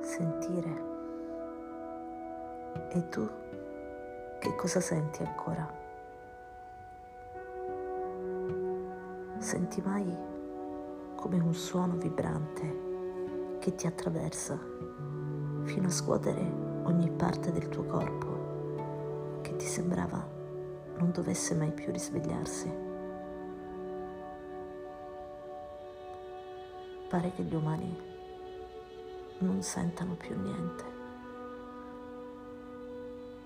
sentire. E tu che cosa senti ancora? Senti mai come un suono vibrante che ti attraversa fino a scuotere ogni parte del tuo corpo che ti sembrava non dovesse mai più risvegliarsi? Pare che gli umani non sentano più niente.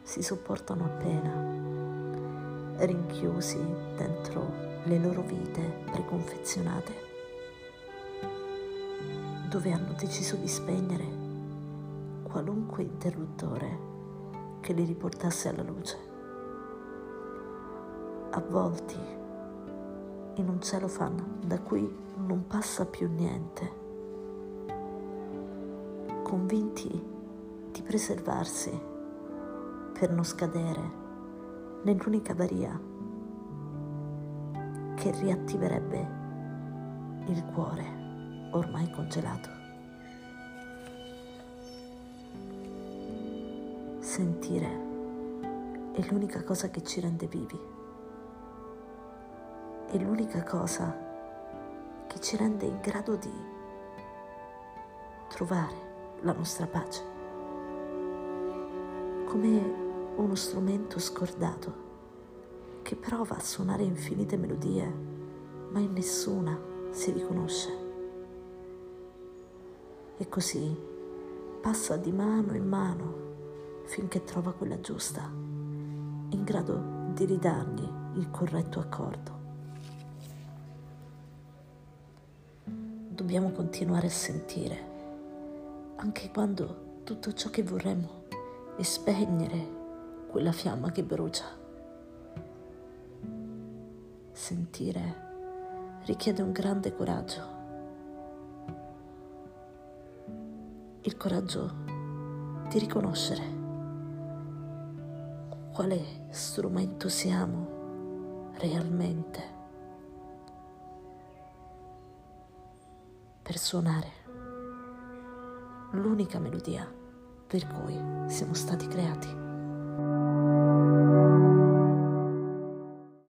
Si sopportano appena, rinchiusi dentro le loro vite preconfezionate, dove hanno deciso di spegnere qualunque interruttore che li riportasse alla luce, avvolti in un cellophane da cui non passa più niente, convinti di preservarsi per non scadere nell'unica varia che riattiverebbe il cuore ormai congelato. Sentire è l'unica cosa che ci rende vivi, è l'unica cosa che ci rende in grado di trovare la nostra pace, come uno strumento scordato che prova a suonare infinite melodie, ma in nessuna si riconosce. E così passa di mano in mano finché trova quella giusta, in grado di ridargli il corretto accordo. Dobbiamo continuare a sentire, anche quando tutto ciò che vorremmo è spegnere quella fiamma che brucia. Sentire richiede un grande coraggio. Il coraggio di riconoscere quale strumento siamo realmente. Per suonare l'unica melodia per cui siamo stati creati.